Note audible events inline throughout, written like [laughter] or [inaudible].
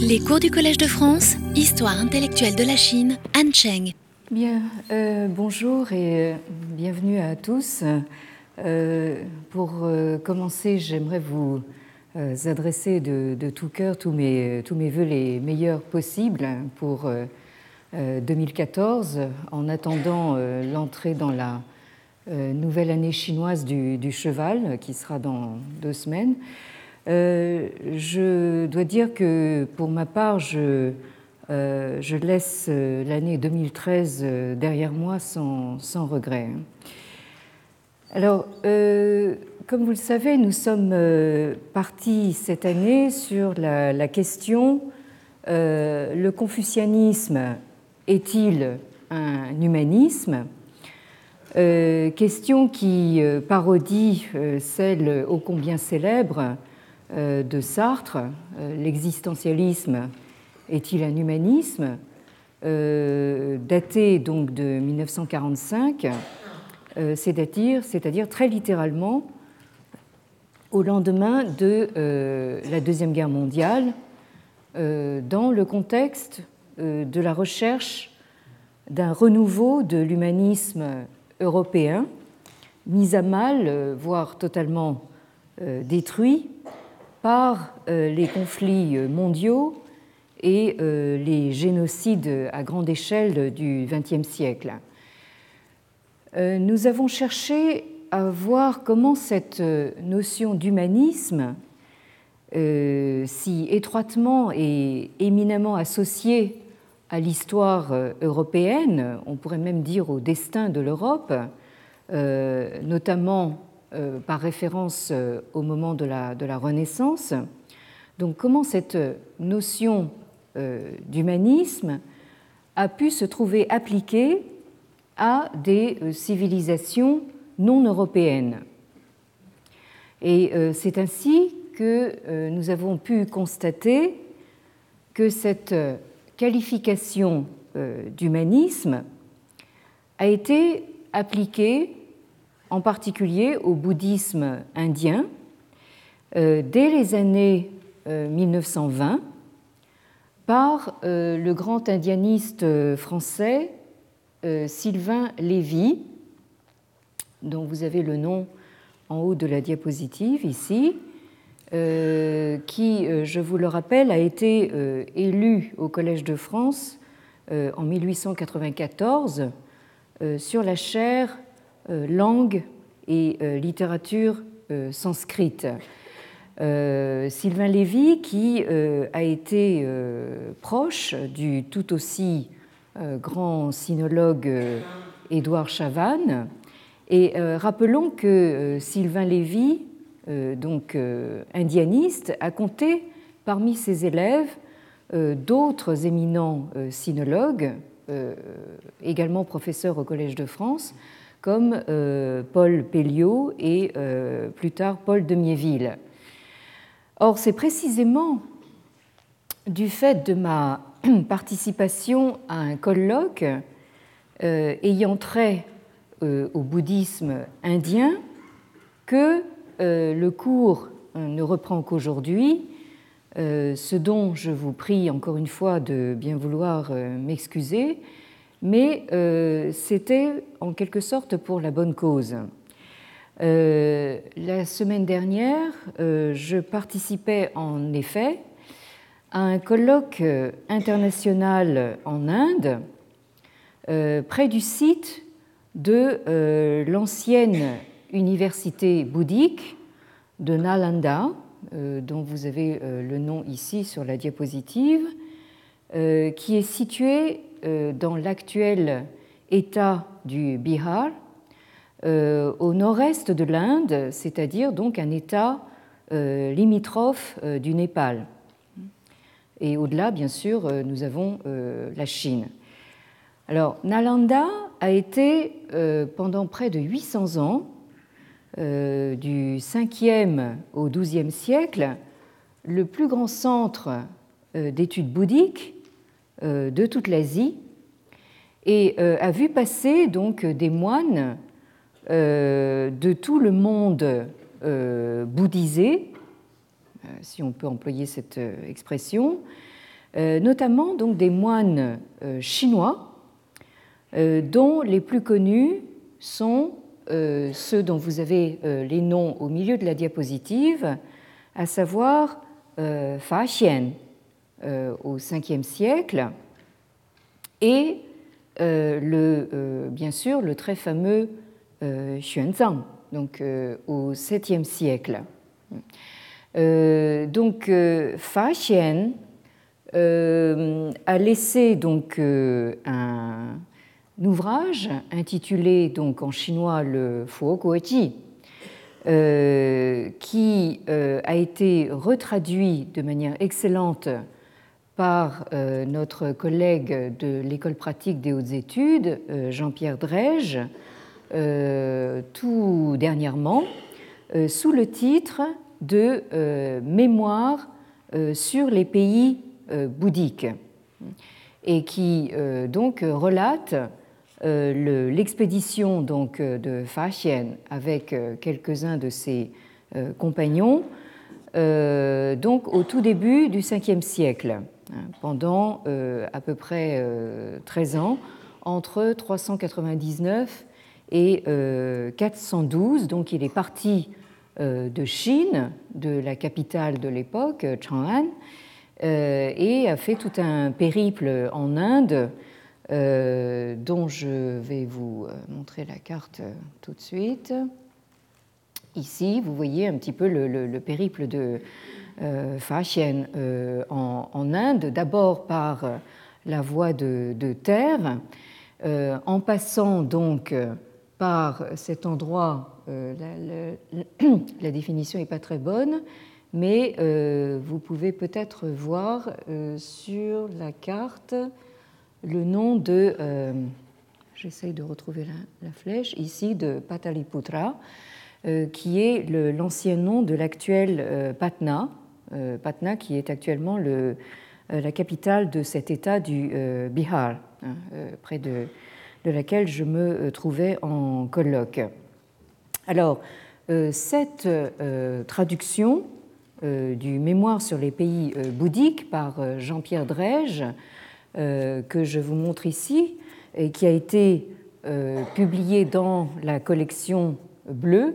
Les cours du Collège de France, Histoire intellectuelle de la Chine, Anne Cheng. Bien, euh, bonjour et euh, bienvenue à tous. Euh, pour commencer, j'aimerais vous adresser de, tout cœur tous mes, tous voeux les meilleurs possibles pour 2014, en attendant l'entrée dans la nouvelle année chinoise du, cheval, qui sera dans deux semaines. Je dois dire que pour ma part, je euh, laisse euh, l'année 2013 euh, derrière moi sans, regret. Alors, euh, comme vous le savez, nous sommes partis cette année sur la, la question euh, le confucianisme est-il un humanisme? Euh, Question qui parodie celle ô combien célèbre de Sartre, l'existentialisme est-il un humanisme euh, daté donc de 1945, euh, c'est-à-dire, très littéralement au lendemain de euh, la Deuxième Guerre mondiale, euh, dans le contexte euh, de la recherche d'un renouveau de l'humanisme européen, mis à mal, euh, voire totalement détruit par les conflits mondiaux et euh, les génocides à grande échelle du XXe siècle. Euh, nous avons cherché à voir comment cette euh, notion d'humanisme, si étroitement et éminemment associée à l'histoire européenne, on pourrait même dire au destin de l'Europe, notamment par référence au moment de la, Renaissance. Donc comment cette notion euh, d'humanisme a pu se trouver appliqué à des euh, civilisations non européennes? Et euh, c'est ainsi que nous avons pu constater que cette qualification d'humanisme a été appliquée en particulier au bouddhisme indien. Dès les années 1920 par euh, le grand indianiste euh, français euh, Sylvain Lévy, dont vous avez le nom en haut de la diapositive ici, qui, je vous le rappelle, a été élu au Collège de France en 1894 sur la chaire langue et littérature sanscrite. Euh, Sylvain Lévy, qui euh, a été euh, proche du tout aussi grand sinologue Édouard Chavannes. Et rappelons que Sylvain Lévy, donc indianiste, a compté parmi ses élèves d'autres éminents sinologues, également professeurs au Collège de France, comme Paul Pelliot et plus tard Paul de Miéville. Or, c'est précisément du fait de ma [clears throat] participation à un colloque euh, ayant trait euh, au bouddhisme indien que euh, le cours ne reprend qu'aujourd'hui, ce dont je vous prie encore une fois de bien vouloir m'excuser, mais c'était en quelque sorte pour la bonne cause. Euh, la semaine dernière, euh, je participais en effet à un colloque international en Inde, euh, près du site de l'ancienne université bouddhique de Nalanda, dont vous avez le nom ici sur la diapositive, qui est située dans l'actuel État du Bihar euh, au nord-est de l'Inde, c'est-à-dire donc un État euh, limitrophe euh, du Népal. Et au-delà, bien sûr, nous avons la Chine. Alors, Nalanda a été pendant près de 800 ans, du 5e au 12e siècle, le plus grand centre d'études bouddhiques de toute l'Asie et a vu passer donc des moines euh, de tout le monde euh, bouddhisé, si on peut employer cette expression, notamment donc des moines chinois, dont les plus connus sont ceux dont vous avez les noms au milieu de la diapositive, à savoir Fa Xian au 5e siècle et le, bien sûr le très fameux Xuanzang donc euh, au 7e siècle. Euh, donc euh, Fa Xian a laissé donc un, ouvrage intitulé donc en chinois le Fu Guoji, qui a été retraduit de manière excellente par notre collègue de l'école pratique des hautes études, Jean-Pierre Drège, euh, tout dernièrement euh, sous le titre de euh, Mémoire sur les pays bouddhiques et qui donc relate l'expédition donc de Fa Xian avec quelques-uns de ses compagnons donc au tout début du 5e siècle pendant à peu près 13 ans entre 399 et 412. Euh, donc il est parti euh, de Chine, de la capitale de l'époque, Chang'an, euh, et a fait tout un périple en Inde dont je vais vous montrer la carte tout de suite. Ici, vous voyez un petit peu le, périple de euh, Xian en, Inde, d'abord par la voie de, terre, en passant donc par cet endroit, euh, la, [clears throat] définition n'est pas très bonne, mais euh, vous pouvez peut-être voir euh, sur la carte le nom de, j'essaye de retrouver la, flèche, ici de Pataliputra, qui est l'ancien nom de l'actuel Patna, Patna qui est actuellement le, la capitale de cet État du Bihar, hein, près de laquelle je me euh, trouvais en colloque. Alors, euh, cette euh, traduction du mémoire sur les pays bouddhiques par Jean-Pierre Drège, que je vous montre ici, et qui a été publiée dans la collection bleue,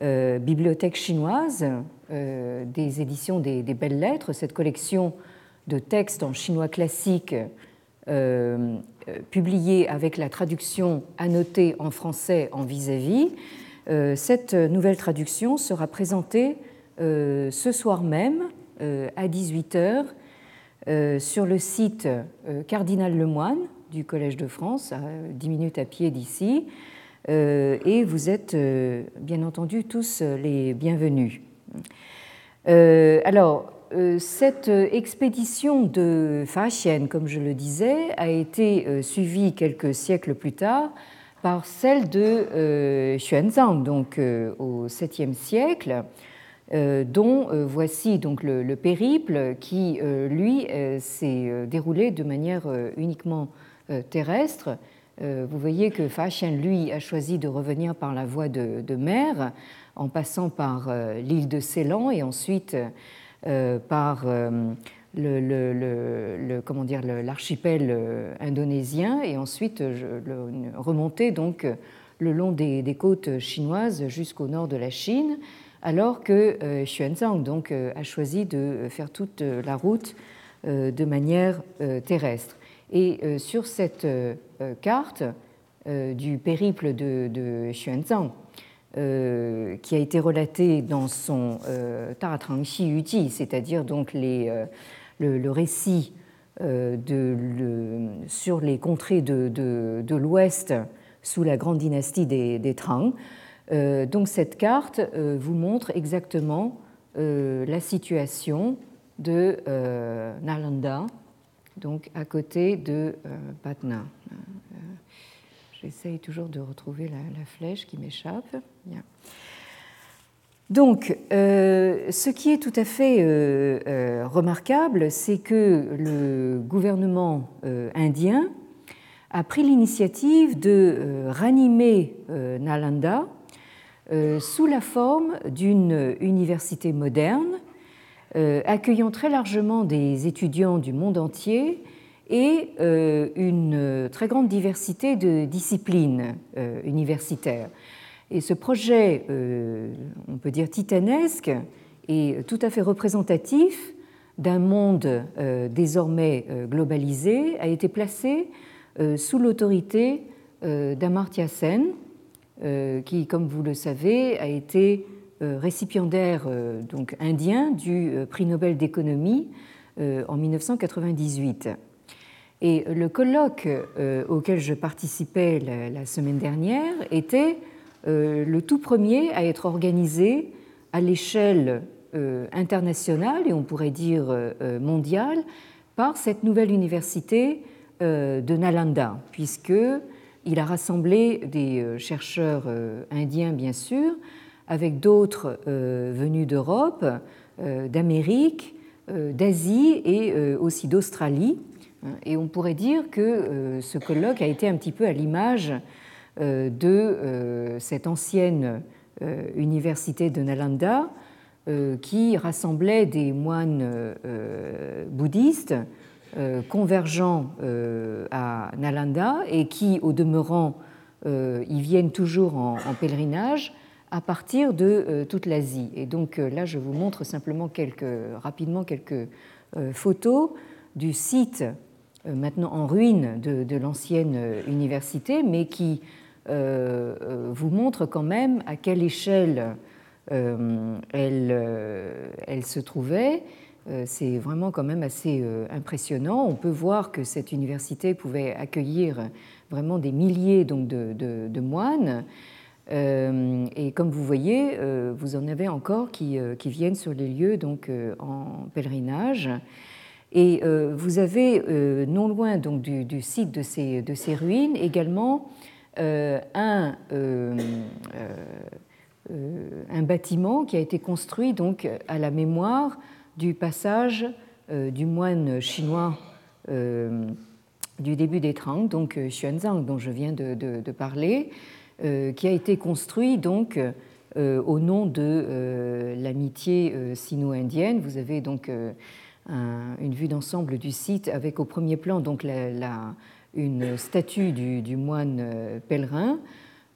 Bibliothèque chinoise, des éditions des, Belles Lettres, cette collection de textes en chinois classique euh, publié avec la traduction annotée en français en vis-à-vis. Euh, cette nouvelle traduction sera présentée euh, ce soir même à 18h sur le site Cardinal Lemoine du Collège de France, à 10 minutes à pied d'ici. Et vous êtes bien entendu tous les bienvenus. Alors, euh, cette expédition de Xian, comme je le disais, a été euh, suivie quelques siècles plus tard par celle de euh, Xuanzang, donc au 7e siècle, dont voici donc le, périple qui, lui, s'est déroulé de manière uniquement terrestre. Vous voyez que Xian, lui, a choisi de revenir par la voie de, mer, en passant par l'île de Ceylan et ensuite euh, par euh, l'archipel euh, indonésien et ensuite remonter donc le long des, côtes chinoises jusqu'au nord de la Chine, alors que Xuanzang donc a choisi de faire toute la route de manière terrestre. Et sur cette carte du périple de, Xuanzang, euh, qui a été relaté dans son euh, Taratang Yu c'est-à-dire donc euh, le, récit sur les contrées de, de, l'Ouest sous la grande dynastie des, des Trang. donc cette carte vous montre exactement la situation de Nalanda, donc à côté de Patna. J'essaye toujours de retrouver la, flèche qui m'échappe. Donc, euh, ce qui est tout à fait euh, euh, remarquable, c'est que le gouvernement indien a pris l'initiative de ranimer Nalanda sous la forme d'une université moderne accueillant très largement des étudiants du monde entier et une très grande diversité de disciplines universitaires. Et ce projet, on peut dire titanesque, est tout à fait représentatif d'un monde désormais globalisé, a été placé sous l'autorité d'Amartya Sen, euh, qui, comme vous le savez, a été euh, récipiendaire euh, donc indien du prix Nobel d'économie en 1998. Et le colloque auquel je participais la, semaine dernière était le tout premier à être organisé à l'échelle internationale et on pourrait dire mondiale par cette nouvelle université de Nalanda, puisque il a rassemblé des euh, chercheurs euh, indiens, bien sûr, avec d'autres euh, venus d'Europe, d'Amérique, d'Asie et aussi d'Australie. Et on pourrait dire que ce colloque a été un petit peu à l'image de cette ancienne université de Nalanda qui rassemblait des moines bouddhistes euh, convergents euh, à Nalanda et qui, au demeurant, euh, y viennent toujours en, pèlerinage à partir de toute l'Asie. Et donc là, je vous montre simplement quelques, rapidement quelques photos du site maintenant en ruine de, l'ancienne université, mais qui vous montre quand même à quelle échelle elle, se trouvait euh, c'est vraiment quand même assez euh, impressionnant. On peut voir que cette université pouvait accueillir vraiment des milliers donc, de, moines. Euh, et comme vous voyez, vous en avez encore qui, viennent sur les lieux donc, en pèlerinage. Et vous avez, non loin donc, du, site de ces, de ces, ruines, également un, un bâtiment qui a été construit donc, à la mémoire du passage euh, du moine chinois euh, du début des Tang, donc euh, Xuanzang, dont je viens de, parler, qui a été construit donc au nom de l'amitié sino-indienne. Vous avez donc une vue d'ensemble du site avec au premier plan donc une statue du moine pèlerin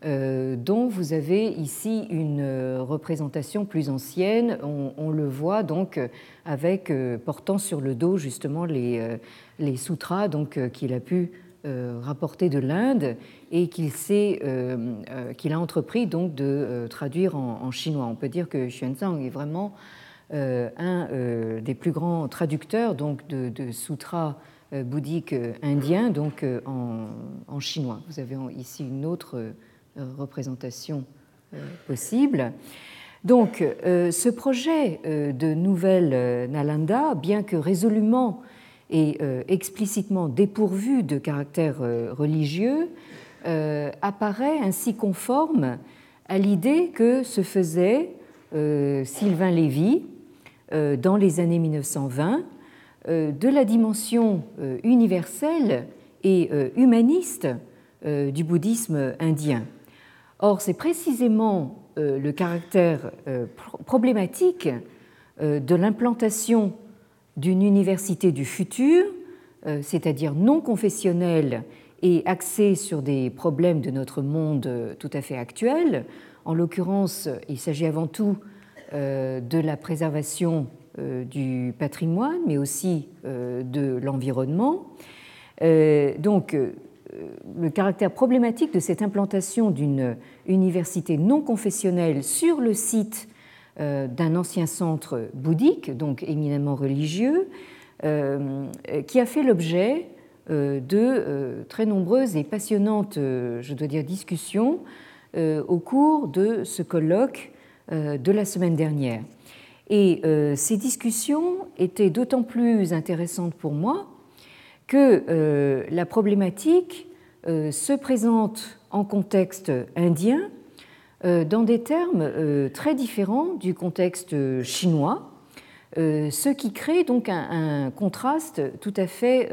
euh, dont vous avez ici une euh, représentation plus ancienne. On, le voit donc avec euh, portant sur le dos justement les, les sutras donc qu'il a pu rapporter de l'Inde et qu'il qu'il a entrepris donc de traduire en, chinois. On peut dire que Xuanzang est vraiment un des plus grands traducteurs donc de, sutras bouddhiques indiens donc en, en, chinois. Vous avez ici une autre euh, représentation euh, possible. Donc, euh, ce projet de nouvelle Nalanda, bien que résolument et explicitement dépourvu de caractère religieux, apparaît ainsi conforme à l'idée que se faisait Sylvain Lévy dans les années 1920 de la dimension universelle et humaniste du bouddhisme indien. Or, c'est précisément euh, le caractère euh, problématique euh, de l'implantation d'une université du futur, c'est-à-dire non confessionnelle et axée sur des problèmes de notre monde tout à fait actuel. En l'occurrence, il s'agit avant tout de la préservation du patrimoine, mais aussi de l'environnement. Donc, le caractère problématique de cette implantation d'une université non confessionnelle sur le site euh, d'un ancien centre bouddhique, donc éminemment religieux, euh, qui a fait l'objet euh, de très nombreuses et passionnantes, je dois dire, discussions au cours de ce colloque de la semaine dernière. Et ces discussions étaient d'autant plus intéressantes pour moi que euh, la problématique euh, se présente en contexte indien euh, dans des termes très différents du contexte chinois, ce qui crée donc un, contraste tout à fait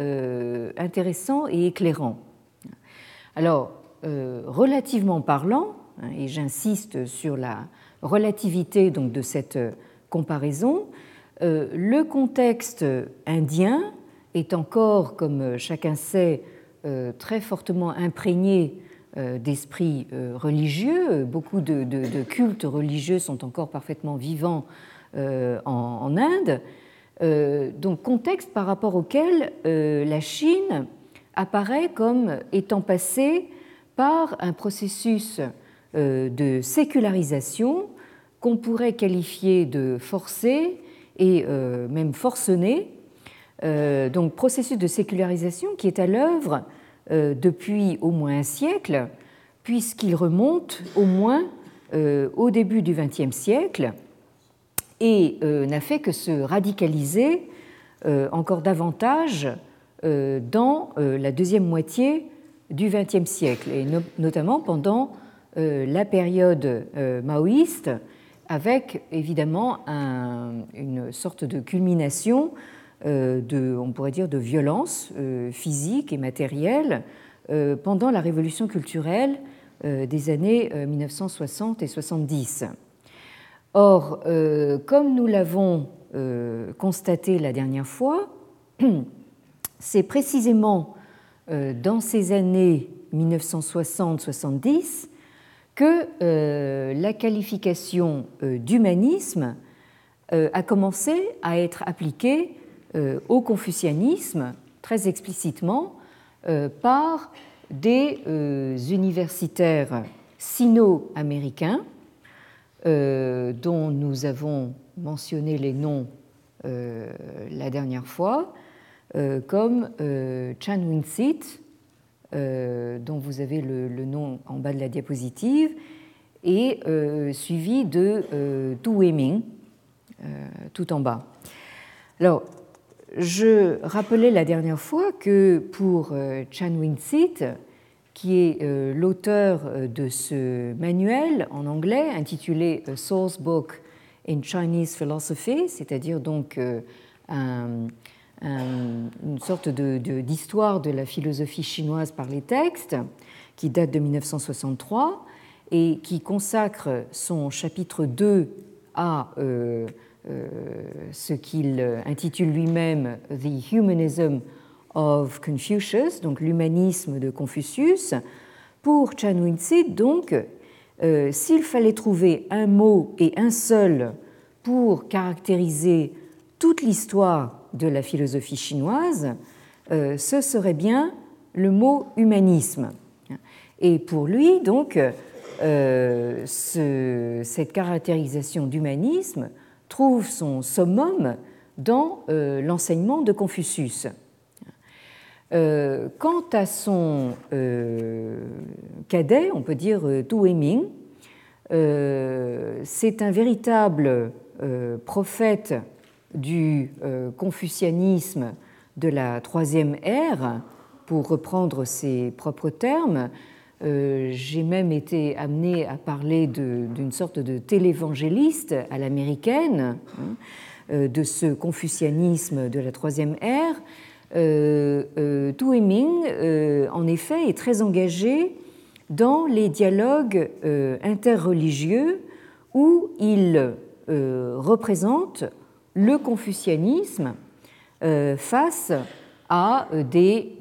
intéressant et éclairant. Alors, relativement parlant, hein, et j'insiste sur la relativité donc de cette comparaison, le contexte indien est encore, comme chacun sait, très fortement imprégné d'esprit religieux. Beaucoup de, cultes religieux sont encore parfaitement vivants en, Inde. donc contexte par rapport auquel la Chine apparaît comme étant passée par un processus euh, de sécularisation qu'on pourrait qualifier de forcé et euh, même forcené. Euh, donc processus de sécularisation qui est à l'œuvre depuis au moins un siècle, puisqu'il remonte au moins au début du XXe siècle et n'a fait que se radicaliser encore davantage dans la deuxième moitié du XXe siècle, et notamment pendant euh, la période euh, maoïste, avec évidemment une sorte de culmination euh, de, on pourrait dire, de violence physique et matérielle pendant la révolution culturelle des années 1960 et 70. Or, comme nous l'avons constaté la dernière fois, [clears throat] c'est précisément dans ces années 1960-70 que euh, la qualification euh, d'humanisme euh, a commencé à être appliquée au confucianisme très explicitement par des universitaires sino-américains dont nous avons mentionné les noms la dernière fois, comme Chan Win-sit, euh, dont vous avez le, nom en bas de la diapositive, et euh, suivi de euh, Tu Weiming, tout en bas. Alors, je rappelais la dernière fois que pour Chan Win-sit, qui est l'auteur de ce manuel en anglais intitulé A Source Book in Chinese Philosophy, c'est-à-dire donc un, une sorte d'histoire de, la philosophie chinoise par les textes, qui date de 1963 et qui consacre son chapitre 2 à euh, euh, ce qu'il intitule lui-même The Humanism of Confucius, donc l'humanisme de Confucius. Pour Chan Win-sit, donc, euh, s'il fallait trouver un mot et un seul pour caractériser toute l'histoire de la philosophie chinoise, euh, ce serait bien le mot humanisme. Et pour lui, donc, euh, cette caractérisation d'humanisme trouve son summum dans euh, l'enseignement de Confucius. quant à son cadet, on peut dire Tu Weiming, c'est un véritable prophète du euh, confucianisme de la troisième ère, pour reprendre ses propres termes. Euh, j'ai même été amené à parler d'une sorte de télévangéliste à l'américaine, hein, euh, de ce confucianisme de la troisième ère. Euh, Tu Heming, en effet, est très engagé dans les dialogues interreligieux où il représente le confucianisme face à des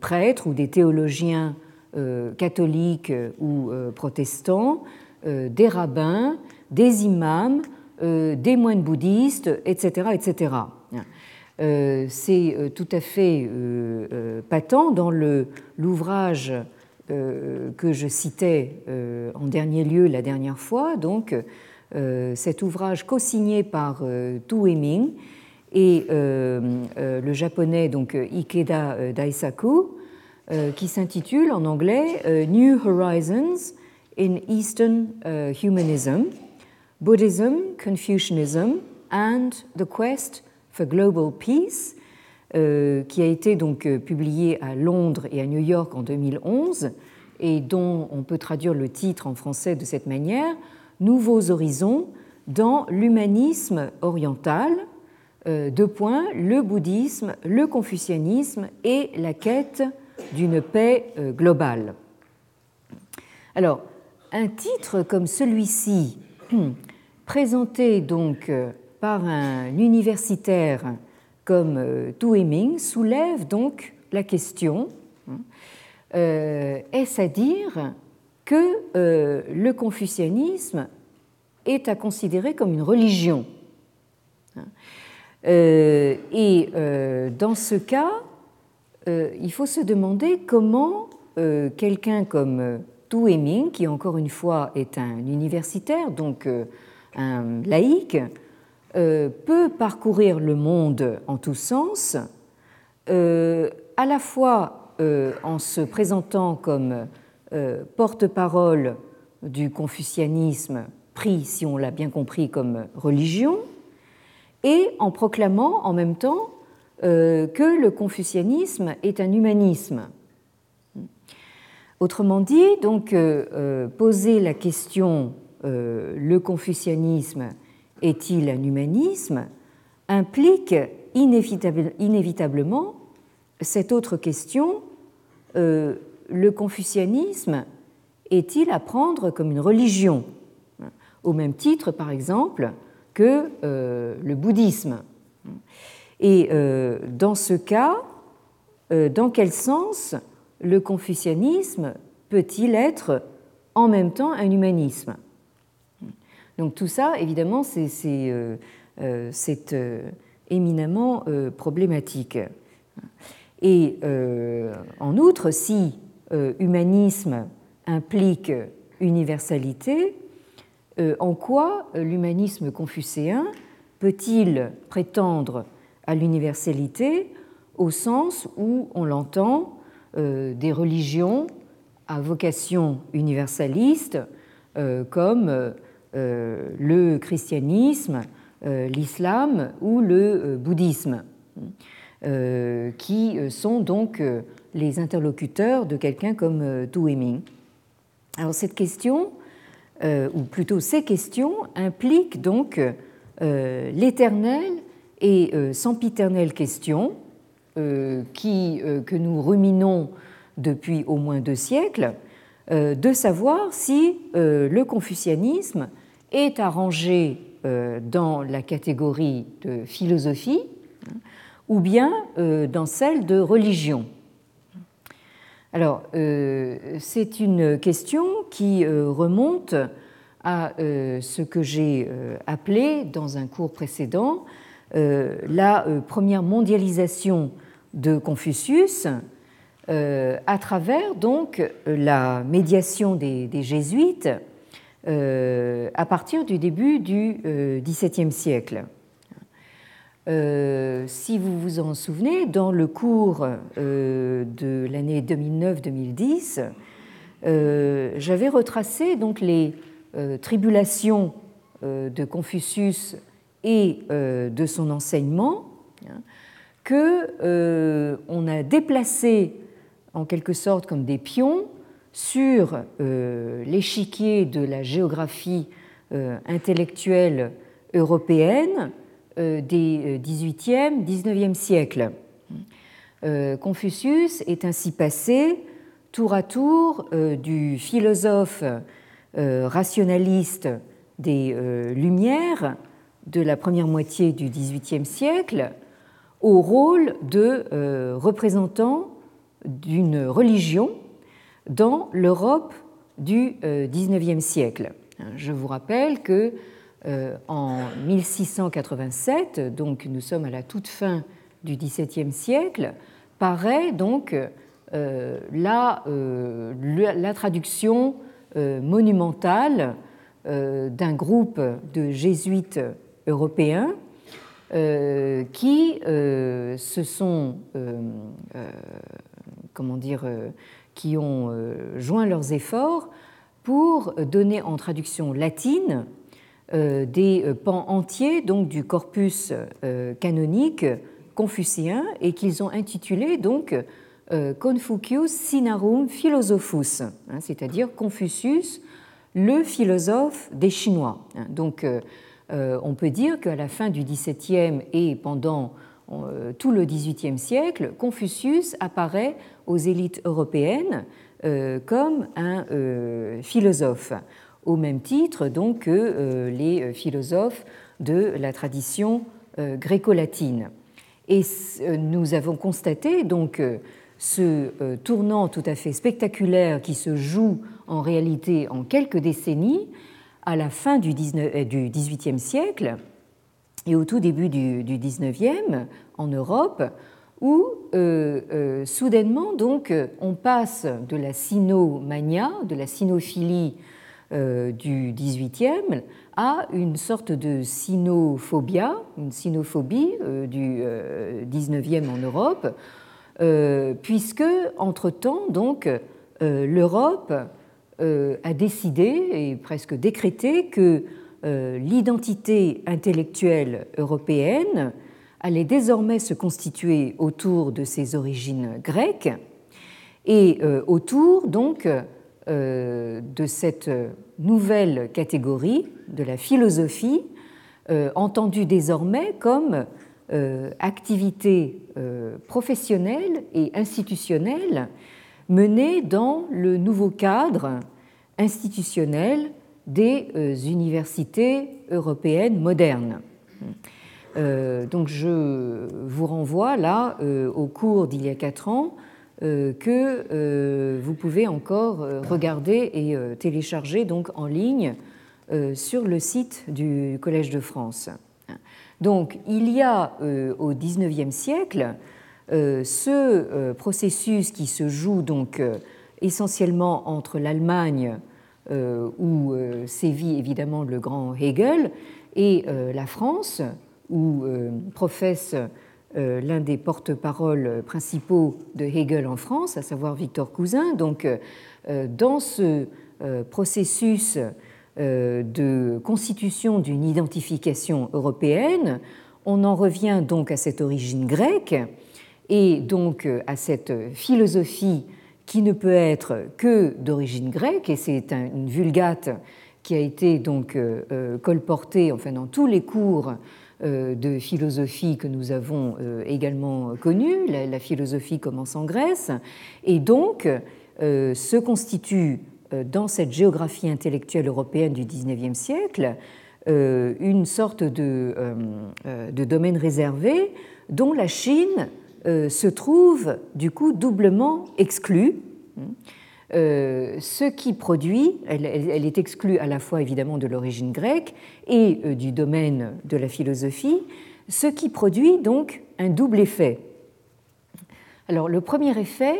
prêtres ou des théologiens catholiques ou protestants, des rabbins, des imams, des moines bouddhistes, etc. etc. C'est tout à fait patent dans l'ouvrage que je citais en dernier lieu la dernière fois, donc euh, cet ouvrage co-signé par euh, Tu Weiming et euh, le japonais donc Ikeda Daisaku, qui s'intitule en anglais New Horizons in Eastern Humanism, Buddhism, Confucianism and the Quest for Global Peace, qui a été donc publié à Londres et à New York en 2011 et dont on peut traduire le titre en français de cette manière nouveaux horizons dans l'humanisme oriental, euh, deux points, le bouddhisme, le confucianisme et la quête d'une paix euh, globale. Alors, un titre comme celui-ci, [clears throat] présenté donc euh, par un universitaire comme Tu Heming soulève donc la question hein, est-ce à dire que le confucianisme est à considérer comme une religion hein Et dans ce cas, il faut se demander comment quelqu'un comme Tu Heming, qui encore une fois est un universitaire, donc un laïc, euh, peut parcourir le monde en tous sens, euh, à la fois euh, en se présentant comme porte-parole du confucianisme, pris, si on l'a bien compris, comme religion, et en proclamant en même temps que le confucianisme est un humanisme. Autrement dit, donc, poser la question le confucianisme est-il un humanisme implique inévitablement cette autre question, euh, le confucianisme est-il à prendre comme une religion Au même titre, par exemple, que euh, le bouddhisme? Et euh, dans ce cas, dans quel sens le confucianisme peut-il être en même temps un humanisme? Donc tout ça, évidemment, c'est euh, euh, euh, éminemment problématique. Et en outre, si humanisme implique universalité, en quoi l'humanisme confucéen peut-il prétendre à l'universalité au sens où on l'entend des religions à vocation universaliste comme euh, le christianisme, euh, l'islam ou le euh, bouddhisme, qui sont donc les interlocuteurs de quelqu'un comme Tu. Alors cette question, ou plutôt ces questions, impliquent donc l'éternelle et sempiternelle question qui, que nous ruminons depuis au moins deux siècles, de savoir si le confucianisme est arrangé euh, dans la catégorie de philosophie ou bien euh, dans celle de religion. Alors, euh, c'est une question qui remonte à ce que j'ai appelé dans un cours précédent la première mondialisation de Confucius à travers donc la médiation des jésuites euh, à partir du début du euh, XVIIe siècle. Euh, si vous vous en souvenez, dans le cours de l'année 2009-2010, j'avais retracé donc les tribulations de Confucius et de son enseignement hein, que on a déplacé en quelque sorte comme des pions sur euh, l'échiquier de la géographie euh, intellectuelle européenne euh, des 18e, 19e siècles. Confucius est ainsi passé tour à tour du philosophe rationaliste des Lumières de la première moitié du XVIIIe siècle au rôle de représentant d'une religion dans l'Europe du XIXe euh, siècle. Je vous rappelle que euh, en 1687, donc nous sommes à la toute fin du XVIIe siècle, paraît donc euh, la, traduction monumentale d'un groupe de jésuites européens qui se sont, comment dire, qui ont euh, joint leurs efforts pour donner en traduction latine euh, des euh, pans entiers donc du corpus canonique confucéen et qu'ils ont intitulé donc Confucius Sinarum Philosophus, hein, c'est-à-dire Confucius, le philosophe des Chinois. Hein. Donc on peut dire qu'à la fin du XVIIe et pendant tout le XVIIIe siècle, Confucius apparaît aux élites européennes euh, comme un euh, philosophe, au même titre donc que euh, les philosophes de la tradition gréco-latine. Et nous avons constaté donc ce tournant tout à fait spectaculaire qui se joue en réalité en quelques décennies à la fin du XVIIIe siècle et au tout début du XIXe en Europe, où euh, euh, soudainement donc on passe de la sinomania, de la sinophilie euh, du XVIIIe à une sorte de sinophobia, une sinophobie du XIXe en Europe, puisque entre-temps donc l'Europe a décidé et presque décrété que l'identité intellectuelle européenne allait désormais se constituer autour de ses origines grecques et euh, autour donc euh, de cette nouvelle catégorie de la philosophie euh, entendue désormais comme activité professionnelle et institutionnelle menée dans le nouveau cadre institutionnel des universités européennes modernes. Euh, donc je vous renvoie là euh, au cours d'il y a quatre ans euh, que vous pouvez encore regarder et télécharger donc en ligne sur le site du Collège de France. Donc il y a au XIXe siècle ce processus qui se joue donc essentiellement entre l'Allemagne où sévit évidemment le grand Hegel et la France où euh, professe euh, l'un des porte-paroles principaux de Hegel en France, à savoir Victor Cousin. Donc, euh, dans ce processus de constitution d'une identification européenne, on en revient donc à cette origine grecque et donc à cette philosophie qui ne peut être que d'origine grecque, et c'est une vulgate qui a été donc colportée enfin, dans tous les cours euh, de philosophie que nous avons euh, également connue. La, philosophie commence en Grèce et donc euh, se constitue dans cette géographie intellectuelle européenne du XIXe siècle une sorte de, domaine réservé dont la Chine se trouve du coup doublement exclue. Euh, ce qui produit, elle, est exclue à la fois évidemment de l'origine grecque et euh, du domaine de la philosophie, ce qui produit donc un double effet. Alors le premier effet,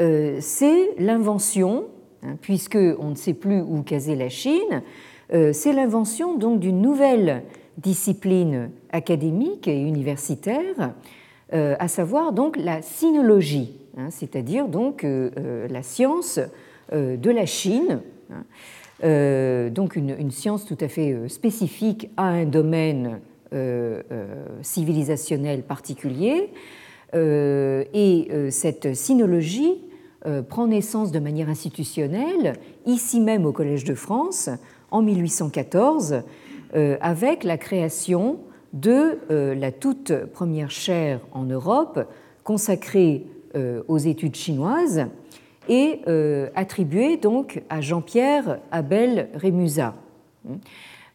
euh, c'est l'invention, hein, puisque on ne sait plus où caser la Chine, c'est l'invention donc d'une nouvelle discipline académique et universitaire, à savoir donc la sinologie. Hein, c'est-à-dire donc euh, euh, la science euh, de la Chine, hein, donc une, science tout à fait spécifique à un domaine civilisationnel particulier. et cette sinologie prend naissance de manière institutionnelle, ici même au Collège de France, en 1814, avec la création de la toute première chaire en Europe consacrée euh, aux études chinoises et euh, attribué donc à Jean-Pierre Abel Rémusat.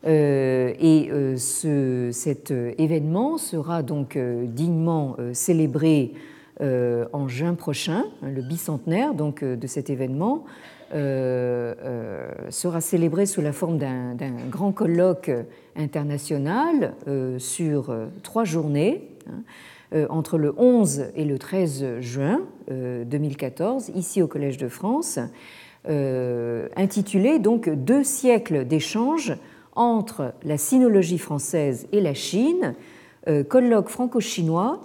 Euh, et cet événement sera donc dignement célébré en juin prochain, hein, le bicentenaire donc de cet événement. Sera célébré sous la forme d'un grand colloque international sur trois journées. Hein, euh, entre le 11 et le 13 juin 2014, euh, ici au Collège de France, euh, intitulé donc Deux siècles d'échanges entre la sinologie française et la Chine, colloque franco-chinois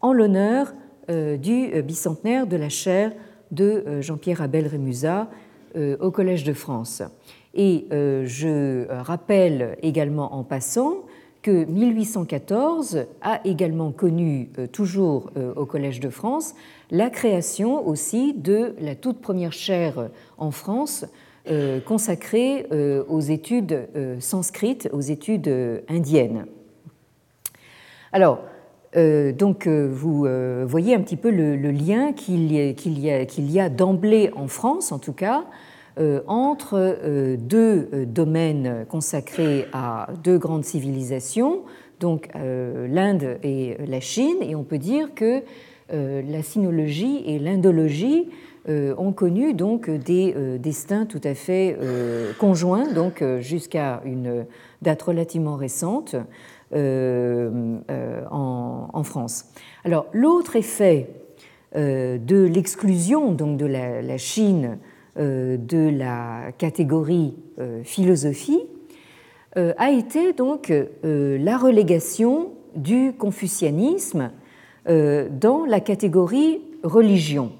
en l'honneur du bicentenaire de la chaire de Jean-Pierre Abel Rémusat au Collège de France. Et je rappelle également en passant que 1814 a également connu, euh, toujours euh, au Collège de France, la création aussi de la toute première chaire en France euh, consacrée aux études sanscrites, aux études indiennes. Alors, donc, vous voyez un petit peu le, lien qu'il y a, a d'emblée en France, en tout cas, entre deux domaines consacrés à deux grandes civilisations, donc l'Inde et la Chine, et on peut dire que la sinologie et l'indologie ont connu des destins tout à fait conjoints, donc jusqu'à une date relativement récente en, France. Alors l'autre effet euh, de l'exclusion donc de la, Chine euh, de la catégorie euh, philosophie a été donc la relégation du confucianisme dans la catégorie religion.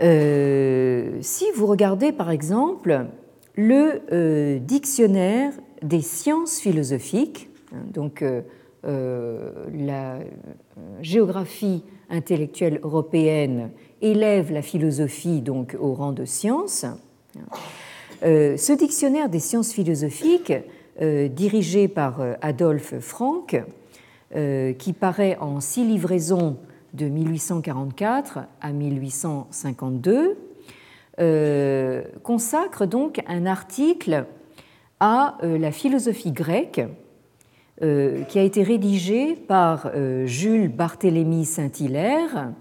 si vous regardez par exemple le dictionnaire des sciences philosophiques, hein, donc la géographie intellectuelle européenne élève la philosophie donc au rang de science. Euh, ce dictionnaire des sciences philosophiques, euh, dirigé par euh, Adolphe Franck, qui paraît en six livraisons de 1844 à 1852, consacre donc un article à la philosophie grecque euh, qui a été rédigé par euh, Jules Barthélemy Saint-Hilaire,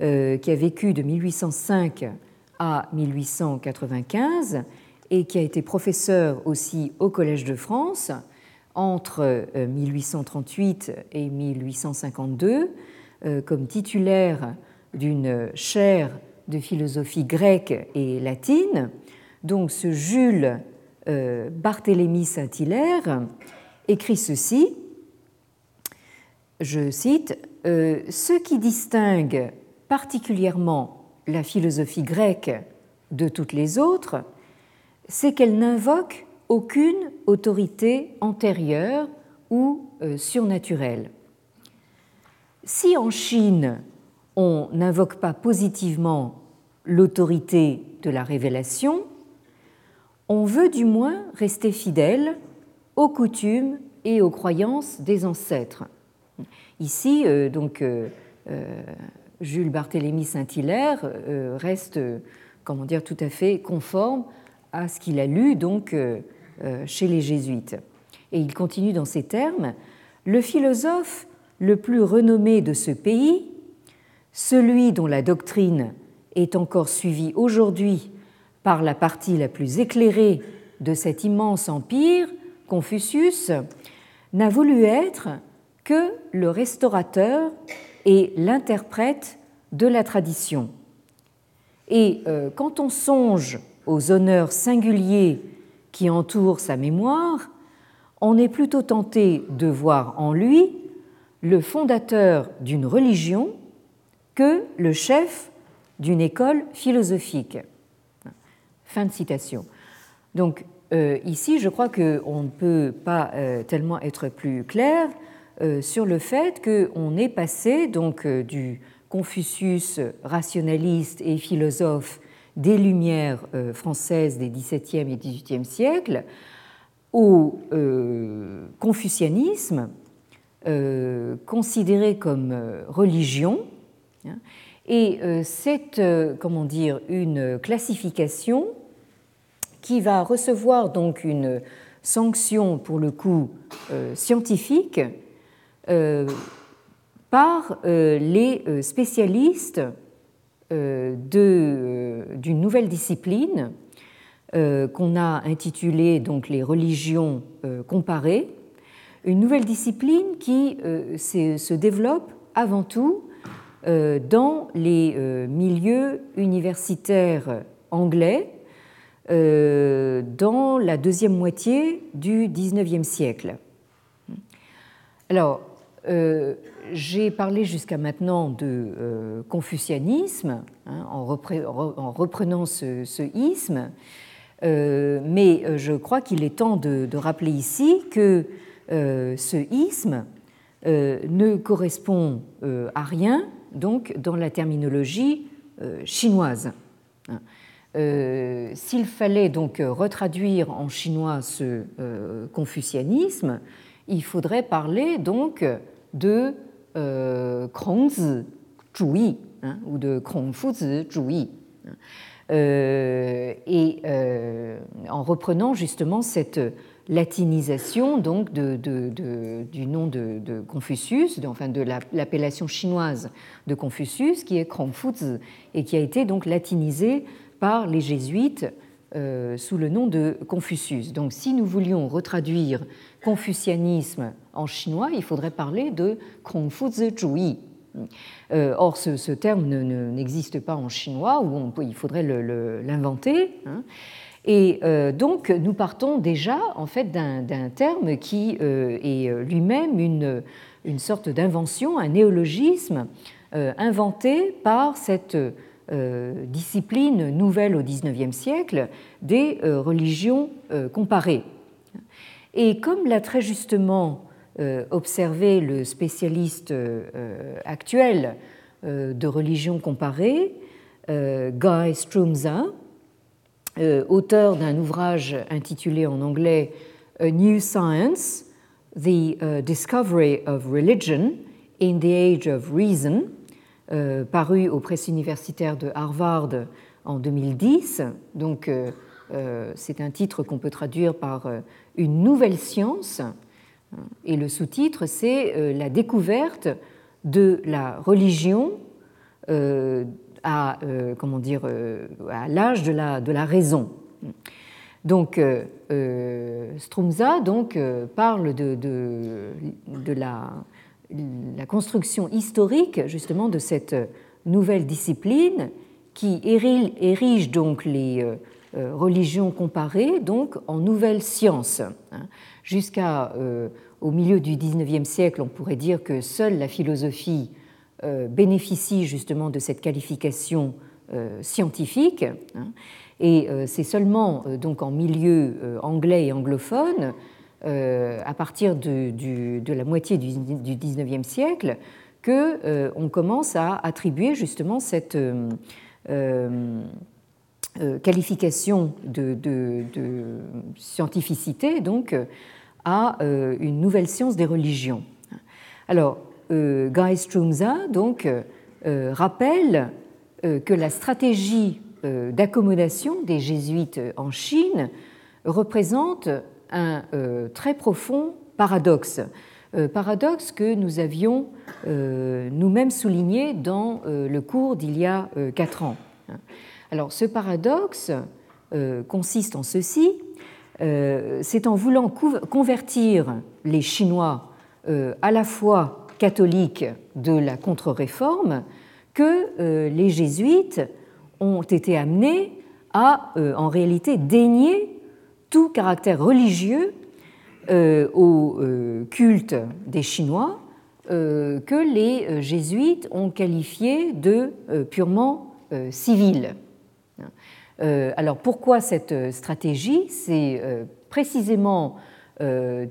euh, qui a vécu de 1805 à 1895 et qui a été professeur aussi au Collège de France entre 1838 et 1852 comme titulaire d'une chaire de philosophie grecque et latine. Donc ce Jules Barthélemy Saint-Hilaire écrit ceci, je cite, euh, Ce qui distingue particulièrement la philosophie grecque de toutes les autres, c'est qu'elle n'invoque aucune autorité antérieure ou euh, surnaturelle. Si en Chine, on n'invoque pas positivement l'autorité de la révélation, on veut du moins rester fidèle aux coutumes et aux croyances des ancêtres. Ici, euh, donc, euh, euh, Jules Barthélemy Saint-Hilaire reste, comment dire, tout à fait conforme à ce qu'il a lu donc chez les jésuites. Et il continue dans ces termes Le philosophe le plus renommé de ce pays, celui dont la doctrine est encore suivie aujourd'hui par la partie la plus éclairée de cet immense empire, Confucius, n'a voulu être que le restaurateur et l'interprète de la tradition. Et euh, quand on songe aux honneurs singuliers qui entourent sa mémoire, on est plutôt tenté de voir en lui le fondateur d'une religion que le chef d'une école philosophique. Fin de citation. Donc euh, ici, je crois qu'on ne peut pas euh, tellement être plus clair euh, sur le fait qu'on est passé donc du Confucius rationaliste et philosophe des Lumières françaises des XVIIe et XVIIIe siècles au confucianisme considéré comme religion. Hein, et c'est, comment dire, une classification qui va recevoir donc une sanction pour le coup euh, scientifique euh, par euh, les spécialistes d'une nouvelle discipline qu'on a intitulée donc les religions comparées, une nouvelle discipline qui se développe avant tout dans les milieux universitaires anglais dans la deuxième moitié du XIXe siècle. Alors, euh, j'ai parlé jusqu'à maintenant de euh, confucianisme, hein, en, reprenant ce, isme, mais je crois qu'il est temps de, de, rappeler ici que ce isme ne correspond à rien donc dans la terminologie chinoise. Euh, s'il fallait donc retraduire en chinois ce euh, confucianisme, il faudrait parler donc de euh, Krongzi hein, ou de Krongfuzi et en reprenant justement cette latinisation donc du nom de, Confucius, enfin de l'appellation chinoise de Confucius, qui est Krongfuzi, et qui a été donc latinisé par les jésuites euh, sous le nom de Confucius. Donc si nous voulions retraduire confucianisme en chinois, il faudrait parler de Zhuyi. Euh, or, ce, terme n'existe pas en chinois, ou il faudrait l'inventer. Hein. Et euh, donc, nous partons déjà en fait d'un terme qui euh, est lui-même une, une, sorte d'invention, un néologisme inventé par cette discipline nouvelle au XIXe siècle des religions comparées. Et comme l'a très justement observé le spécialiste actuel de religion comparée, Guy Strumza, euh, auteur d'un ouvrage intitulé en anglais A New Science, The Discovery of Religion in the Age of Reason, euh, paru aux presses universitaires de Harvard en 2010. Donc, euh, c'est un titre qu'on peut traduire par Une nouvelle science. Et le sous-titre, c'est La découverte de la religion à, euh, comment dire, euh, à l'âge de la, de la raison. Donc, euh, Strumza donc, parle de, de, de la, la, construction historique justement de cette nouvelle discipline qui érige donc les religions comparées donc en nouvelles sciences. Hein. Jusqu'à au milieu du XIXe siècle, on pourrait dire que seule la philosophie euh, bénéficie justement de cette qualification euh, scientifique. Hein. et euh, c'est seulement donc en milieu anglais et anglophone, à partir de, la moitié du, XIXe siècle, que on commence à attribuer justement cette qualification de, scientificité donc à une nouvelle science des religions. Alors, euh, Guy Strumza donc, euh, euh, rappelle que la stratégie d'accommodation des jésuites en Chine représente un très profond paradoxe, paradoxe que nous avions nous-mêmes souligné dans le cours d'il y a quatre ans. Alors ce paradoxe consiste en ceci, c'est en voulant convertir les Chinois à la fois catholique de la contre-réforme que euh, les jésuites ont été amenés à, euh, en réalité, dénier tout caractère religieux euh, au culte des Chinois que les jésuites ont qualifié de purement civil. Alors pourquoi cette stratégie? C'est précisément,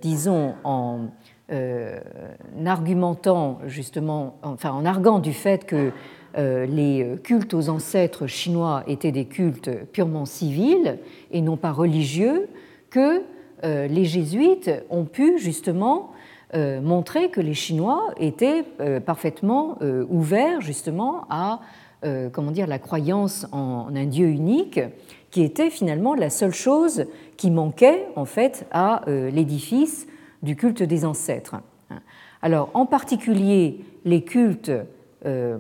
disons, en euh, en argumentant justement, enfin en arguant du fait que euh, les cultes aux ancêtres chinois étaient des cultes purement civils et non pas religieux, que euh, les jésuites ont pu justement montrer que les Chinois étaient parfaitement ouverts justement à comment dire, la croyance en un Dieu unique, qui était finalement la seule chose qui manquait en fait à l'édifice du culte des ancêtres. Alors, en particulier, les cultes euh,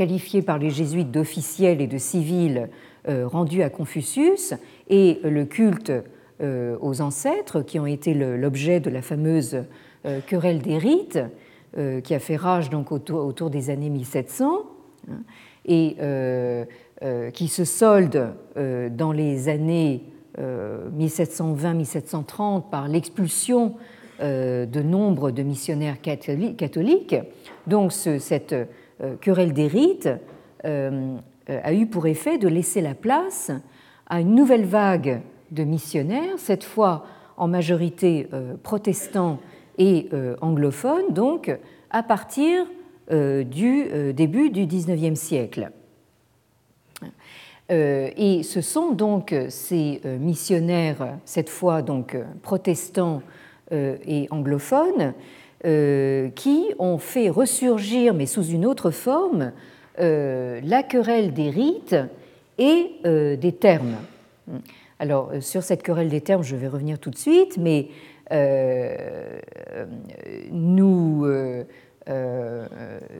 qualifiés par les jésuites d'officiels et de civils euh, rendus à Confucius et le culte euh, aux ancêtres, qui ont été l'objet de la fameuse querelle des rites, qui a fait rage donc autour, des années 1700, hein, et qui se solde dans les années 1720-1730 euh, par l'expulsion euh, de nombre de missionnaires catholiques. Donc cette euh, querelle des rites a eu pour effet de laisser la place à une nouvelle vague de missionnaires, cette fois en majorité protestants et anglophones, donc à partir du début du XIXe siècle. Euh, et ce sont donc ces euh, missionnaires, cette fois donc euh, protestants et anglophones, qui ont fait ressurgir, mais sous une autre forme, la querelle des rites et des termes. Alors, sur cette querelle des termes, je vais revenir tout de suite, mais nous euh,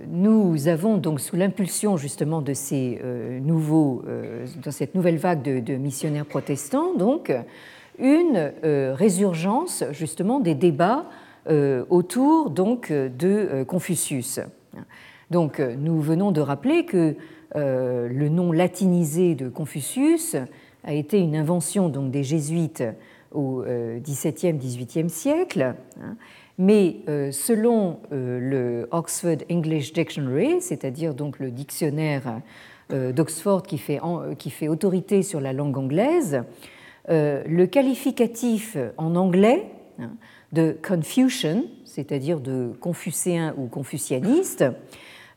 nous avons donc sous l'impulsion justement de ces euh, nouveaux, euh, dans cette nouvelle vague de, missionnaires protestants, donc une résurgence justement des débats autour donc de Confucius. Donc nous venons de rappeler que le nom latinisé de Confucius a été une invention donc des jésuites au XVIIe, XVIIIe siècle. Hein, mais euh, selon euh, le Oxford English Dictionary, c'est-à-dire donc le dictionnaire euh, d'Oxford qui fait, qui fait autorité sur la langue anglaise, le qualificatif en anglais hein, de Confucian, c'est-à-dire de confucéen ou confucianiste,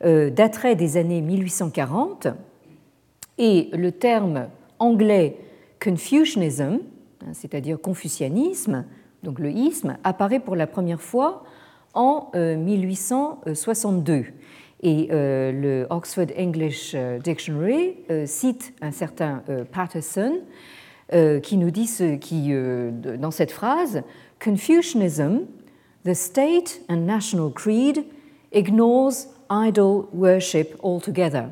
daterait des années 1840 et le terme anglais Confucianism, hein, c'est-à-dire confucianisme, donc le isme, apparaît pour la première fois en 1862. Euh, Et euh, le Oxford English euh, Dictionary cite un certain Patterson qui nous dit ce, qui, dans cette phrase Confucianism, the state and national creed, ignores idol worship altogether.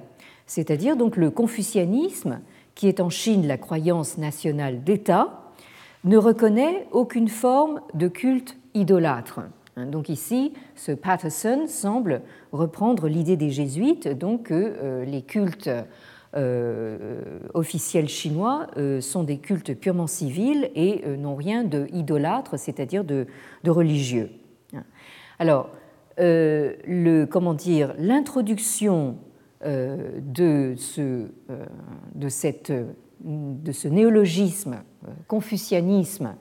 C'est-à-dire donc le confucianisme, qui est en Chine la croyance nationale d'État, ne reconnaît aucune forme de culte idolâtre. Hein, donc ici, ce Patterson semble reprendre l'idée des jésuites, donc que euh, les cultes officiels chinois euh, sont des cultes purement civils et n'ont rien de idolâtre, c'est-à-dire de, religieux. Alors, le, comment dire, l'introduction de, ce, de, cette, de ce néologisme confucianisme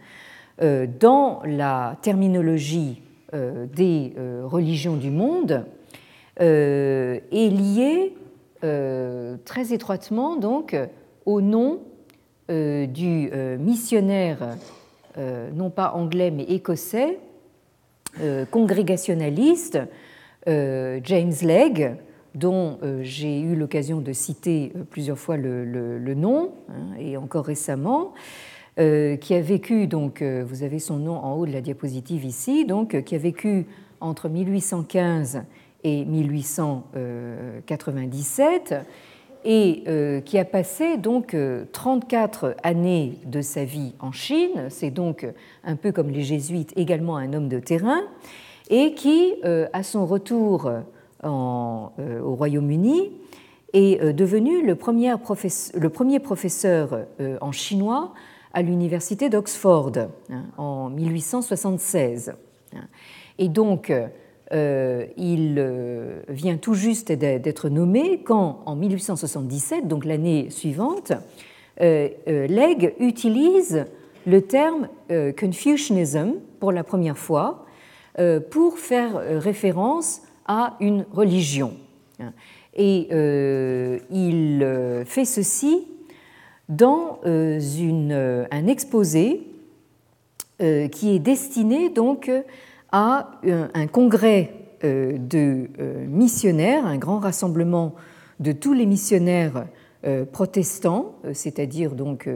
euh, dans la terminologie euh, des euh, religions du monde est lié très étroitement donc au nom du missionnaire, non pas anglais mais écossais, congrégationaliste James Legge, dont j'ai eu l'occasion de citer plusieurs fois le, nom, hein, et encore récemment, euh, qui a vécu, donc euh, vous avez son nom en haut de la diapositive ici, donc euh, qui a vécu entre 1815 et 1897 et qui a passé donc 34 années de sa vie en Chine. C'est donc un peu comme les jésuites également un homme de terrain et qui, à son retour au Royaume-Uni, est devenu le premier professeur, le premier professeur en chinois à l'université d'Oxford hein, en 1876. Et donc, euh, il euh, vient tout juste d'être nommé quand, en 1877, donc l'année suivante, euh, Legge utilise le terme Confucianism pour la première fois pour faire référence à une religion. Et il fait ceci dans un exposé qui est destiné donc à un congrès de missionnaires, un grand rassemblement de tous les missionnaires protestants, c'est-à-dire donc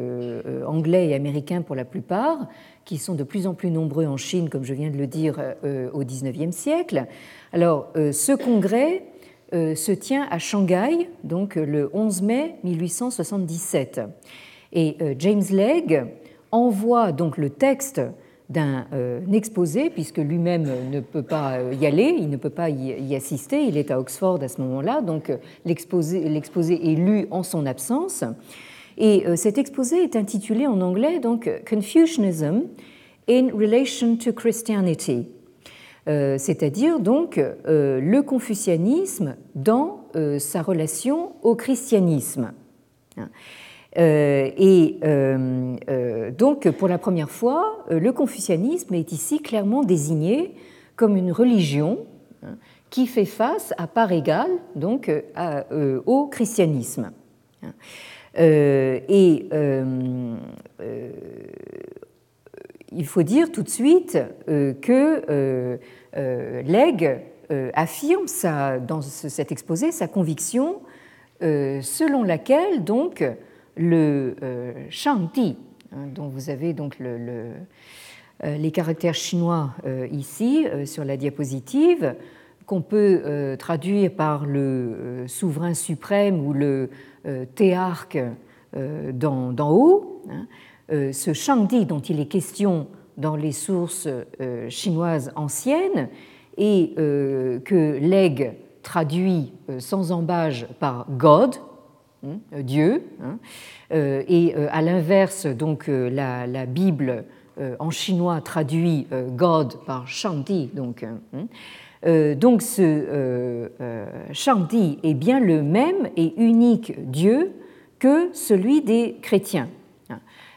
anglais et américains pour la plupart, qui sont de plus en plus nombreux en Chine, comme je viens de le dire, au XIXe siècle. Alors, ce congrès euh, se tient à Shanghai, donc euh, le 11 mai 1877. Et euh, James Legge envoie donc le texte d'un exposé, puisque lui-même ne peut pas y aller, il ne peut pas y assister, il est à Oxford à ce moment-là, donc l'exposé est lu en son absence. Et cet exposé est intitulé en anglais donc Confucianism in Relation to Christianity, euh, c'est-à-dire donc euh, le confucianisme dans euh, sa relation au christianisme. Et donc, pour la première fois, le confucianisme est ici clairement désigné comme une religion hein, qui fait face à part égale donc, au christianisme. Et il faut dire tout de suite euh, que euh, euh, Legge affirme dans cet exposé sa conviction selon laquelle donc le Shangdi, hein, dont vous avez donc le, les caractères chinois ici sur la diapositive, qu'on peut traduire par le souverain suprême ou le théarque d'en haut. Hein. Ce Shangdi dont il est question dans les sources chinoises anciennes et que Legge traduit sans embâge par God, Dieu, hein, et à l'inverse, donc la, Bible en chinois traduit God par Shanti, donc. donc ce Shanti est bien le même et unique Dieu que celui des chrétiens.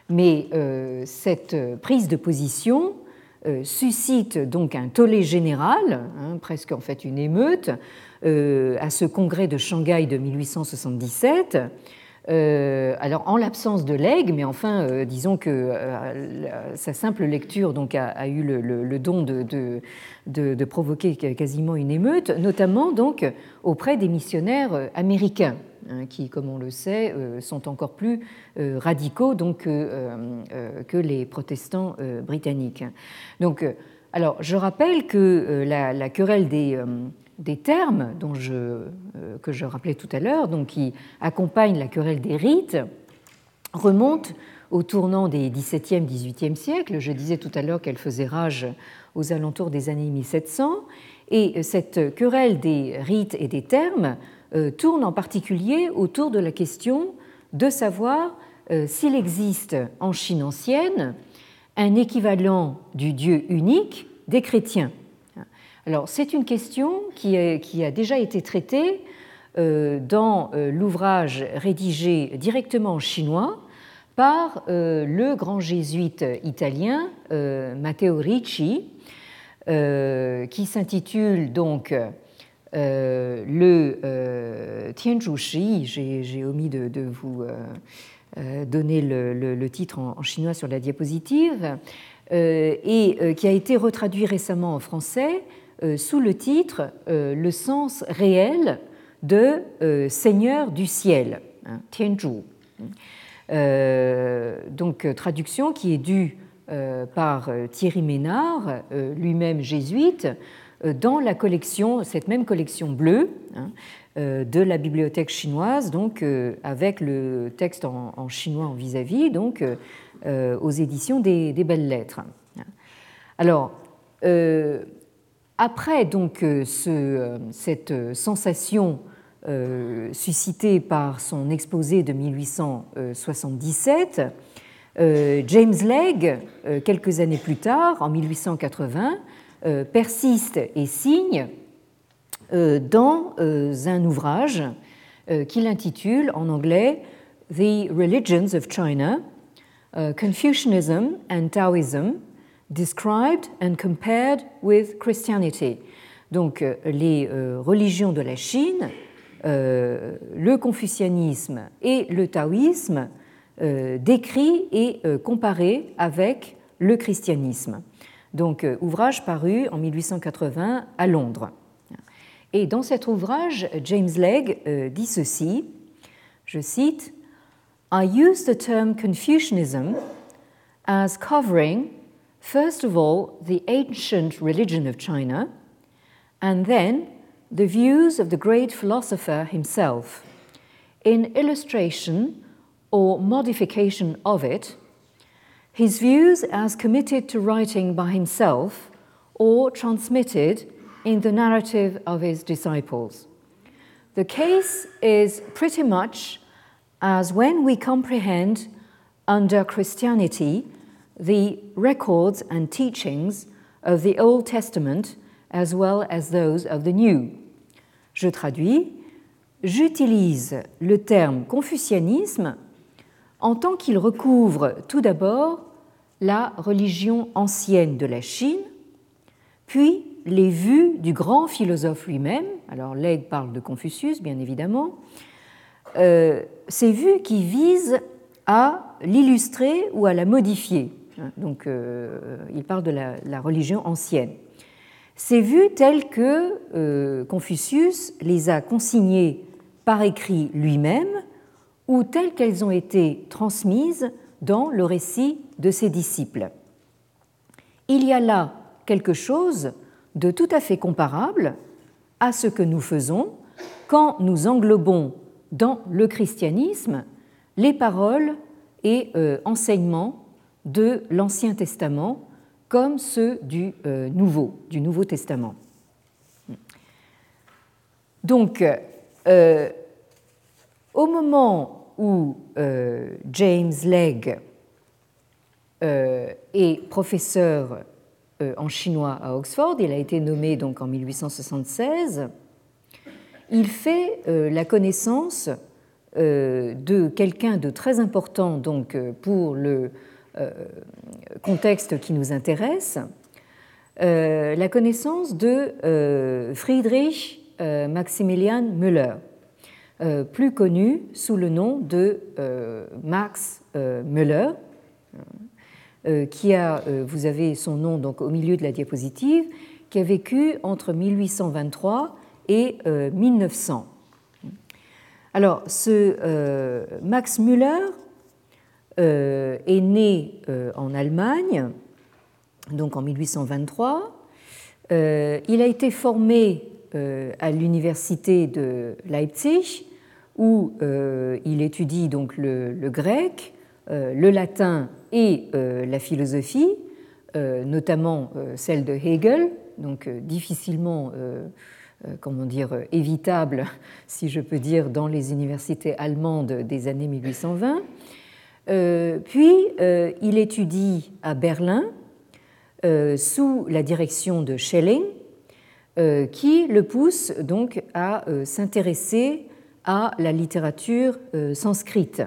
Mais cette prise de position euh, suscite donc un tollé général, hein, presque en fait une émeute, euh, à ce congrès de Shanghai de 1877. Euh, alors en l'absence de legs, mais enfin, disons que sa simple lecture donc a, eu le, don de, provoquer quasiment une émeute, notamment donc auprès des missionnaires américains. Hein, qui, comme on le sait, euh, sont encore plus euh, radicaux donc, euh, que les protestants britanniques. Donc, alors, je rappelle que la, querelle des, des termes dont je, que je rappelais tout à l'heure, donc qui accompagne la querelle des rites, remonte au tournant des XVIIe, XVIIIe siècles. Je disais tout à l'heure qu'elle faisait rage aux alentours des années 1700. Et cette querelle des rites et des termes euh, tourne en particulier autour de la question de savoir euh, s'il existe en Chine ancienne un équivalent du Dieu unique des chrétiens. Alors c'est une question qui, a déjà été traitée euh, dans l'ouvrage rédigé directement en chinois par le grand jésuite italien Matteo Ricci, qui s'intitule donc euh, le euh, Shi, j'ai omis de, vous euh, donner le, titre en, chinois sur la diapositive, et qui a été retraduit récemment en français sous le titre Le sens réel de Seigneur du ciel, hein, Tianzhu. donc traduction qui est due par Thierry Ménard, lui-même jésuite, euh, dans la collection, cette même collection bleue hein, euh, de la bibliothèque chinoise, donc euh, avec le texte en, chinois en vis-à-vis, donc aux éditions des, Belles Lettres. Alors, après donc ce, cette sensation suscitée par son exposé de 1877, James Legge, quelques années plus tard, en 1880, euh, persiste et signe euh, dans euh, un ouvrage qu'il intitule en anglais The Religions of China, Confucianism and Taoism, Described and Compared with Christianity. Donc les religions de la Chine, le confucianisme et le taoïsme décrits et comparés avec le christianisme donc euh, ouvrage paru en 1880 à Londres. Et dans cet ouvrage, James Legge euh, dit ceci, je cite, I use the term Confucianism as covering, first of all, the ancient religion of China, and then the views of the great philosopher himself. In illustration or modification of it, his views as committed to writing by himself or transmitted in the narrative of his disciples. The case is pretty much as when we comprehend under Christianity the records and teachings of the Old Testament as well as those of the New. Je traduis, j'utilise le terme confucianisme en tant qu'il recouvre tout d'abord la religion ancienne de la Chine, puis les vues du grand philosophe lui-même, alors Legge parle de Confucius bien évidemment, euh, ces vues qui visent à l'illustrer ou à la modifier. Donc euh, il parle de la, religion ancienne. Ces vues telles que euh, Confucius les a consignées par écrit lui-même ou telles qu'elles ont été transmises dans le récit de ses disciples. Il y a là quelque chose de tout à fait comparable à ce que nous faisons quand nous englobons dans le christianisme les paroles et euh, enseignements de l'Ancien Testament comme ceux du euh, Nouveau, du Nouveau Testament. Donc, euh, au moment où James Legge est professeur en chinois à Oxford, il a été nommé donc en 1876, il fait la connaissance de quelqu'un de très important donc pour le euh, contexte qui nous intéresse, euh, la connaissance de euh, Friedrich Maximilian Müller, plus connu sous le nom de Max Müller, qui a, vous avez son nom donc au milieu de la diapositive, qui a vécu entre 1823 et 1900. Alors, ce Max Müller euh, est né euh, en Allemagne, donc en 1823. Euh, il a été formé à l'université de Leipzig, où il étudie donc le, le grec, le latin et la philosophie, notamment celle de Hegel, donc difficilement comment dire, évitable, [laughs] si je peux dire, dans les universités allemandes des années 1820. Euh, puis, euh, il étudie à Berlin euh, sous la direction de Schelling, qui le pousse donc à s'intéresser à la littérature sanscrite.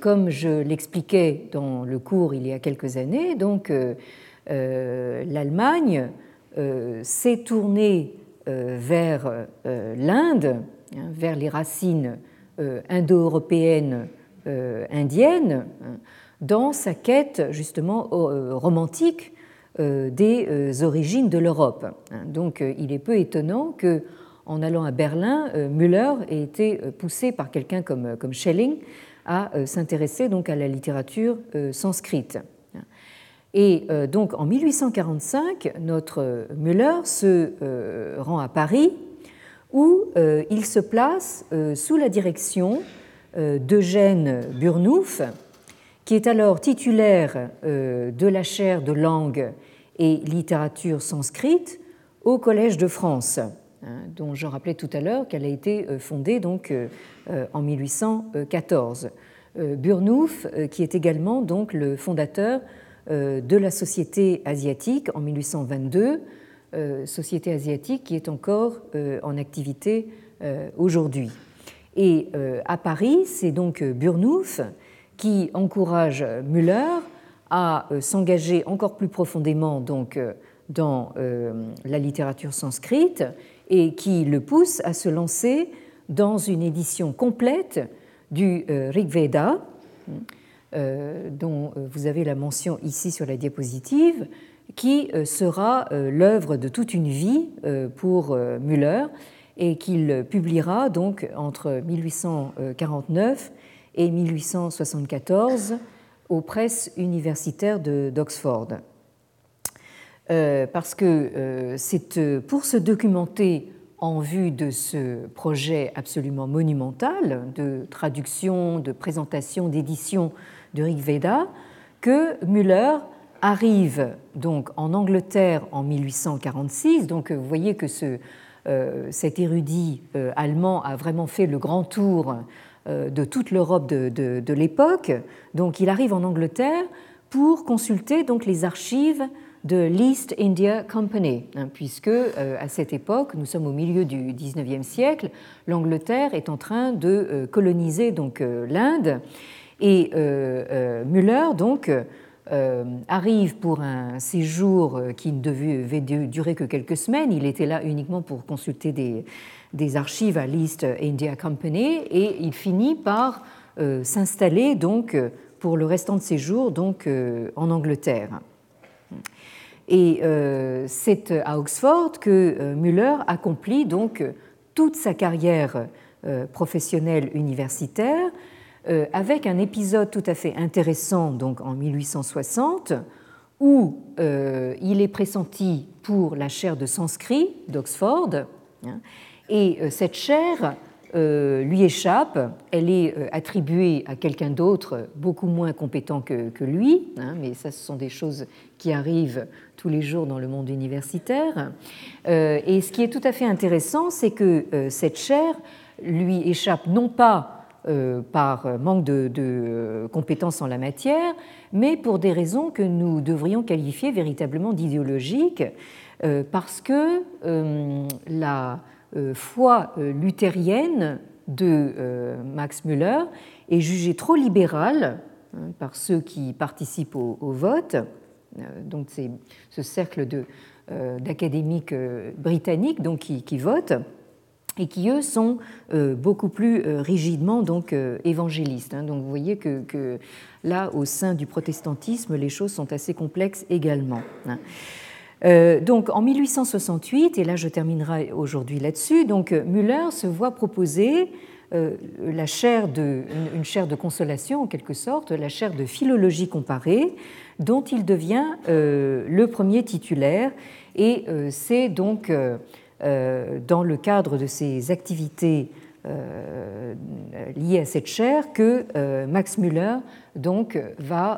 Comme je l'expliquais dans le cours il y a quelques années, donc l'Allemagne s'est tournée vers l'Inde, hein, vers les racines indo-européenne euh, indienne hein, dans sa quête justement euh, romantique des origines de l'Europe. Hein. Donc il est peu étonnant que en allant à Berlin, Müller ait été poussé par quelqu'un comme, Schelling à s'intéresser donc à la littérature sanscrite. Et donc en 1845, notre Müller se rend à Paris où euh, il se place euh, sous la direction euh, d'Eugène Burnouf, qui est alors titulaire de la chaire de langue et littérature sanscrite au Collège de France, hein, dont je rappelais tout à l'heure qu'elle a été fondée donc en 1814. Burnouf, qui est également donc le fondateur de la Société asiatique en 1822, euh, société asiatique qui est encore euh, en activité euh, aujourd'hui. Et à Paris, c'est donc Burnouf qui encourage Müller à s'engager encore plus profondément donc, dans la littérature sanscrite et qui le pousse à se lancer dans une édition complète du Rig Veda, dont vous avez la mention ici sur la diapositive, qui euh, sera euh, l'œuvre de toute une vie euh, pour Müller et qu'il publiera donc entre 1849 et 1874 aux presses universitaires d'Oxford. parce que c'est pour se documenter en vue de ce projet absolument monumental de traduction, de présentation, d'édition du Rig Veda que Müller arrive donc en Angleterre en 1846. Donc vous voyez que euh, cet érudit euh, allemand a vraiment fait le grand tour euh, de toute l'Europe de, l'époque. Donc il arrive en Angleterre pour consulter donc les archives de l'East India Company, hein, puisque à cette époque, nous sommes au milieu du XIXe siècle, l'Angleterre est en train de coloniser donc l'Inde et Müller donc euh, arrive pour un séjour euh, qui ne devait durer que quelques semaines. Il était là uniquement pour consulter des, archives à l'East India Company et il finit par euh, s'installer donc pour le restant de ses jours donc en Angleterre. Et c'est à Oxford que Müller accomplit donc toute sa carrière professionnel universitaire, avec un épisode tout à fait intéressant donc en 1860 où il est pressenti pour la chaire de sanskrit d'Oxford. Hein, et cette chaire euh, lui échappe. Elle est euh, attribuée à quelqu'un d'autre beaucoup moins compétent que, lui, hein, mais ça, ce sont des choses qui arrivent tous les jours dans le monde universitaire. Euh, et ce qui est tout à fait intéressant, c'est que cette chaire lui échappe non pas par manque de, de, compétences en la matière, mais pour des raisons que nous devrions qualifier véritablement d'idéologiques, parce que la euh, foi euh, luthérienne de euh, Max Müller est jugée trop libérale hein, par ceux qui participent au, vote. Donc c'est ce cercle d'académiques britanniques donc, qui, votent et qui, eux, sont beaucoup plus rigidement donc, évangélistes. Hein. Donc vous voyez que, là, au sein du protestantisme, les choses sont assez complexes également. Hein. Euh, donc en 1868, et là je terminerai aujourd'hui là-dessus, donc euh, Müller se voit proposer euh, la chaire de, une chaire de consolation en quelque sorte, la chaire de philologie comparée, dont il devient le premier titulaire. Et c'est donc dans le cadre de ses activités liées à cette chaire que Max Müller donc va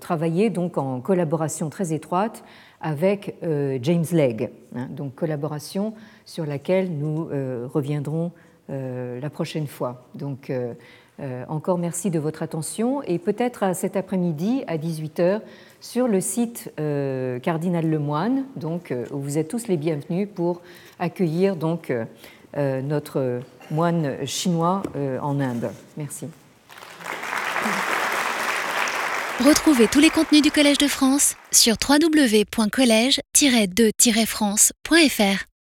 travailler donc en collaboration très étroite avec euh, James Legge, hein, donc collaboration sur laquelle nous euh, reviendrons euh, la prochaine fois. Donc encore merci de votre attention et peut-être cet après-midi à 18h sur le site Cardinal Lemoine, donc où vous êtes tous les bienvenus pour accueillir donc notre moine chinois en Inde. Merci. Retrouvez tous les contenus du Collège de France sur www.colège-2-france.fr.